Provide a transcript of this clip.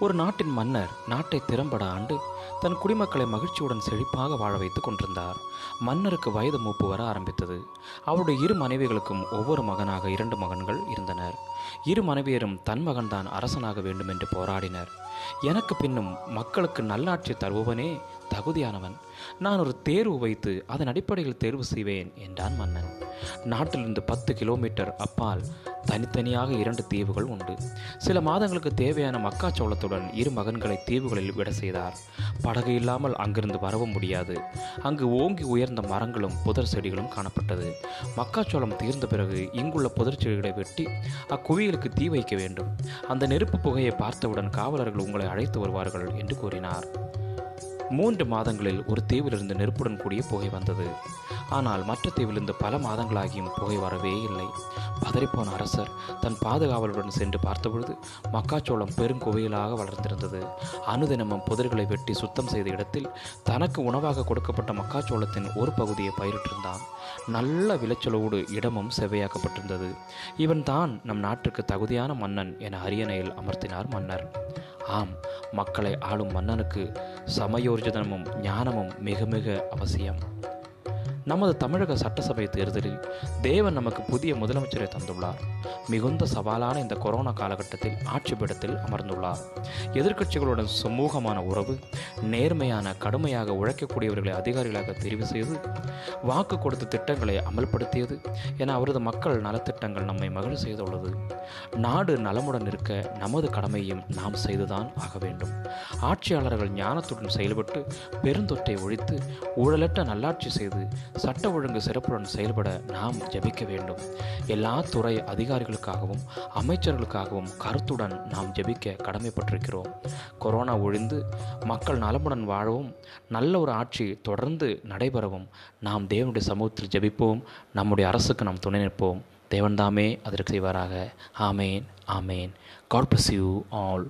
ஒரு நாட்டின் மன்னர் நாட்டை திறம்பட ஆண்டு தன் குடிமக்களை மகிழ்ச்சியுடன் செழிப்பாக வாழ வைத்துக் கொண்டிருந்தார். மன்னருக்கு வயது மூப்பு வர ஆரம்பித்தது. அவருடைய இரு மனைவிகளுக்கும் ஒவ்வொரு மகனாக இரண்டு மகன்கள் இருந்தனர். இரு மனைவியரும் தன் மகன்தான் அரசனாக வேண்டும் என்று போராடினர். எனக்கு பின்னும் மக்களுக்கு நல்லாட்சி தருபவனே தகுதியானவன். நான் ஒரு தேர்வு வைத்து அதன் அடிப்படையில் தேர்வு செய்வேன் என்றான் மன்னன். நாட்டிலிருந்து பத்து கிலோமீட்டர் அப்பால் தனித்தனியாக இரண்டு தீவுகள் உண்டு. சில மாதங்களுக்கு தேவையான மக்காச்சோளத்துடன் இரு மகன்களை தீவுகளில் விட செய்தார். படகு இல்லாமல் அங்கிருந்து வரவும் முடியாது. அங்கு ஓங்கி உயர்ந்த மரங்களும் புதர் செடிகளும் காணப்பட்டது. மக்காச்சோளம் தீர்ந்த பிறகு இங்குள்ள புதர் செடிகளை வெட்டி அக்குவியலுக்கு தீ வைக்க வேண்டும். அந்த நெருப்பு புகையை பார்த்தவுடன் காவலர்கள் உங்களை அழைத்து வருவார்கள் என்று கூறினார். மூன்று மாதங்களில் ஒரு தீவிலிருந்து நெருப்புடன் கூடிய புகை வந்தது. ஆனால் மற்ற தீவிலிருந்து பல மாதங்களாகியும் புகை வரவே இல்லை. பதறிப்போன அரசர் தன் பாதுகாவலுடன் சென்று பார்த்தபொழுது மக்காச்சோளம் பெருங்குவையிலாக வளர்ந்திருந்தது. அனுதினமும் புதர்களை வெட்டி சுத்தம் செய்த இடத்தில் தனக்கு உணவாக கொடுக்கப்பட்ட மக்காச்சோளத்தின் ஒரு பகுதியை பயிரிட்டிருந்தான். நல்ல விளைச்சலோடு இடமும் செவ்வையாக்கப்பட்டிருந்தது. இவன் தான் நம் நாட்டிற்கு தகுதியான மன்னன் என அரியணையில் அமர்த்தினார் மன்னர். ஆம் மக்களை ஆளும் மன்னனுக்கு சமயோர்ஜிதனமும் ஞானமும் மிக மிக அவசியம். நமது தமிழக சட்டசபை தேர்தலில் தேவன் நமக்கு புதிய முதலமைச்சரை தந்துள்ளார். மிகுந்த சவாலான இந்த கொரோனா காலகட்டத்தில் ஆட்சி பீடத்தில் அமர்ந்துள்ளார். எதிர்க்கட்சிகளுடன் சுமூகமான உறவு நேர்மையான கடுமையாக உழைக்கக்கூடியவர்களை அதிகாரிகளாக தெரிவு செய்து வாக்கு கொடுத்த திட்டங்களை அமல்படுத்தியது என அவரது மக்கள் நலத்திட்டங்கள் நம்மை மகிழ் செய்துள்ளது. நாடு நலமுடன் இருக்க நமது கடமையும் நாம் செய்துதான் ஆக வேண்டும். ஆட்சியாளர்கள் ஞானத்துடன் செயல்பட்டு பெருந்தொற்றை ஒழித்து ஊழலற்ற நல்லாட்சி செய்து சட்ட ஒழுங்கு சிறப்புடன் செயல்பட நாம் ஜெபிக்க வேண்டும். எல்லா துறை அதிகாரிகளுக்காகவும் அமைச்சர்களுக்காகவும் கருத்துடன் நாம் ஜெபிக்க கடமைப்பட்டிருக்கிறோம். கொரோனா ஒழிந்து மக்கள் நலமுடன் வாழவும் நல்ல ஒரு ஆட்சி தொடர்ந்து நடைபெறவும் நாம் தேவனுடைய சமூகத்தில் ஜெபிப்போம். நம்முடைய அரசுக்கு நாம் துணை நிற்போம். தேவன்தாமே அதற்கு செய்வாராக. ஆமேன் ஆமேன். God bless you all